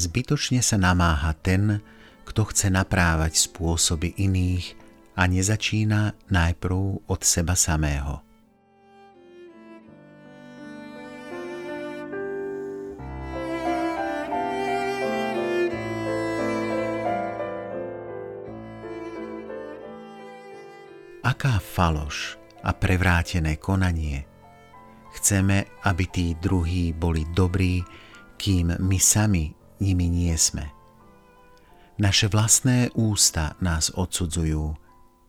Zbytočne sa namáha ten, kto chce naprávať spôsoby iných a nezačína najprv od seba samého. Aká faloš a prevrátené konanie. Chceme, aby tí druhí boli dobrí, kým my sami nimi nie sme. Naše vlastné ústa nás odsudzujú,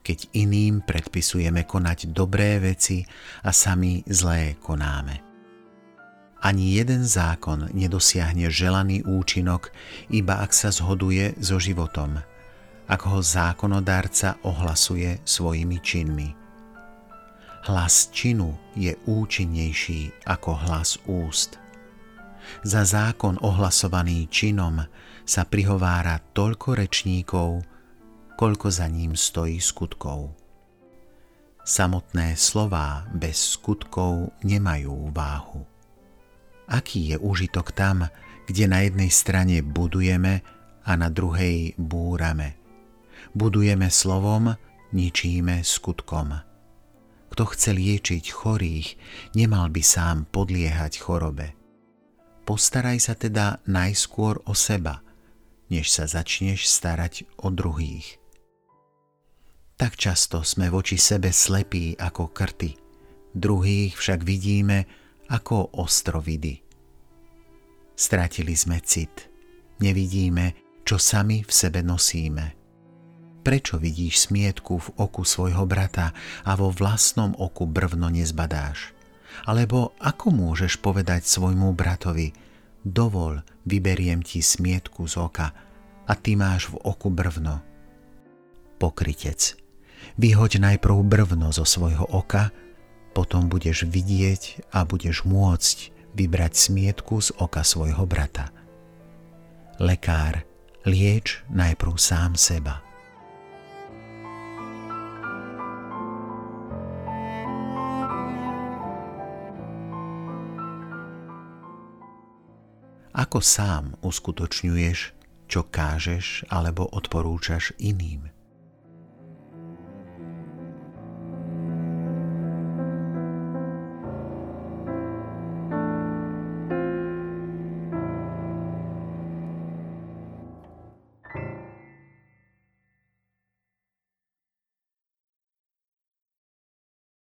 keď iným predpisujeme konať dobré veci a sami zlé konáme. Ani jeden zákon nedosiahne želaný účinok, iba ak sa zhoduje so životom, ak ho zákonodárca ohlasuje svojimi činmi. Hlas činu je účinnejší ako hlas úst. Za zákon ohlasovaný činom sa prihovára toľko rečníkov, koľko za ním stojí skutkov. Samotné slová bez skutkov nemajú váhu. Aký je úžitok tam, kde na jednej strane budujeme a na druhej búrame? Budujeme slovom, ničíme skutkom. Kto chce liečiť chorých, nemal by sám podliehať chorobe. Postaraj sa teda najskôr o seba, než sa začneš starať o druhých. Tak často sme voči sebe slepí ako krty, druhých však vidíme ako ostrovidy. Stratili sme cit, nevidíme, čo sami v sebe nosíme. Prečo vidíš smietku v oku svojho brata a vo vlastnom oku brvno nezbadáš? Alebo ako môžeš povedať svojmu bratovi, dovol, vyberiem ti smietku z oka a ty máš v oku brvno. Pokrytec, vyhoď najprv brvno zo svojho oka, potom budeš vidieť a budeš môcť vybrať smietku z oka svojho brata. Lekár, lieč najprv sám seba. Ako sám uskutočňuješ, čo kážeš alebo odporúčaš iným?